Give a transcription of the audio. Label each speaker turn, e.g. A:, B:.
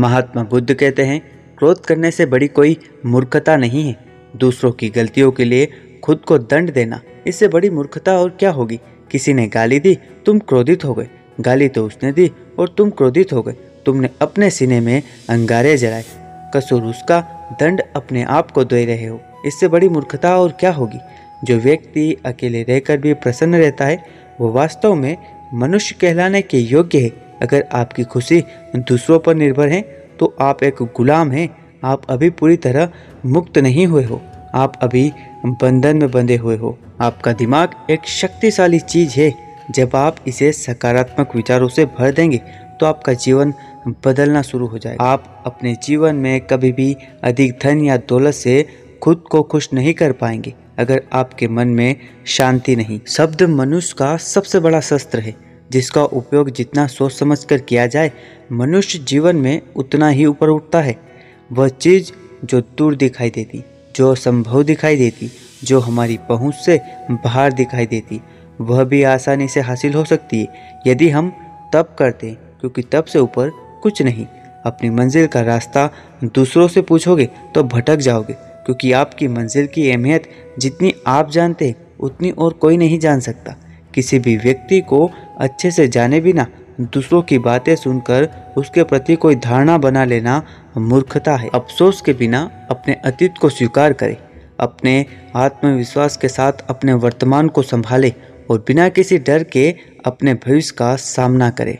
A: महात्मा बुद्ध कहते हैं, क्रोध करने से बड़ी कोई मूर्खता नहीं है। दूसरों की गलतियों के लिए खुद को दंड देना, इससे बड़ी मूर्खता और क्या होगी? किसी ने गाली दी, तुम क्रोधित हो गए। गाली तो उसने दी और तुम क्रोधित हो गए। तुमने अपने सीने में अंगारे जलाए। कसूर उसका दंड अपने आप को दे रहे हो। इससे बड़ी मूर्खता और क्या होगी? जो व्यक्ति अकेले रहकर भी प्रसन्न रहता है, वो वास्तव में मनुष्य कहलाने के योग्य है। अगर आपकी खुशी दूसरों पर निर्भर है तो आप एक गुलाम हैं। आप अभी पूरी तरह मुक्त नहीं हुए हो। आप अभी बंधन में बंधे हुए हो। आपका दिमाग एक शक्तिशाली चीज़ है। जब आप इसे सकारात्मक विचारों से भर देंगे तो आपका जीवन बदलना शुरू हो जाएगा। आप अपने जीवन में कभी भी अधिक धन या दौलत से खुद को खुश नहीं कर पाएँगे। अगर आपके मन में शांति नहीं, शब्द मनुष्य का सबसे बड़ा शस्त्र है। जिसका उपयोग जितना सोच समझ कर किया जाए, मनुष्य जीवन में उतना ही ऊपर उठता है। वह चीज़ जो दूर दिखाई देती, जो संभव दिखाई देती, जो हमारी पहुँच से बाहर दिखाई देती, वह भी आसानी से हासिल हो सकती है। यदि हम तब करते, क्योंकि तब से ऊपर कुछ नहीं, अपनी मंजिल का रास्ता दूसरों से पूछोगे तो भटक जाओगे, क्योंकि आपकी मंजिल की अहमियत जितनी आप जानते उतनी और कोई नहीं जान सकता। किसी भी व्यक्ति को अच्छे से जाने बिना दूसरों की बातें सुनकर उसके प्रति कोई धारणा बना लेना मूर्खता है। अफसोस के बिना अपने अतीत को स्वीकार करें, अपने आत्मविश्वास के साथ अपने वर्तमान को संभालें और बिना किसी डर के अपने भविष्य का सामना करें।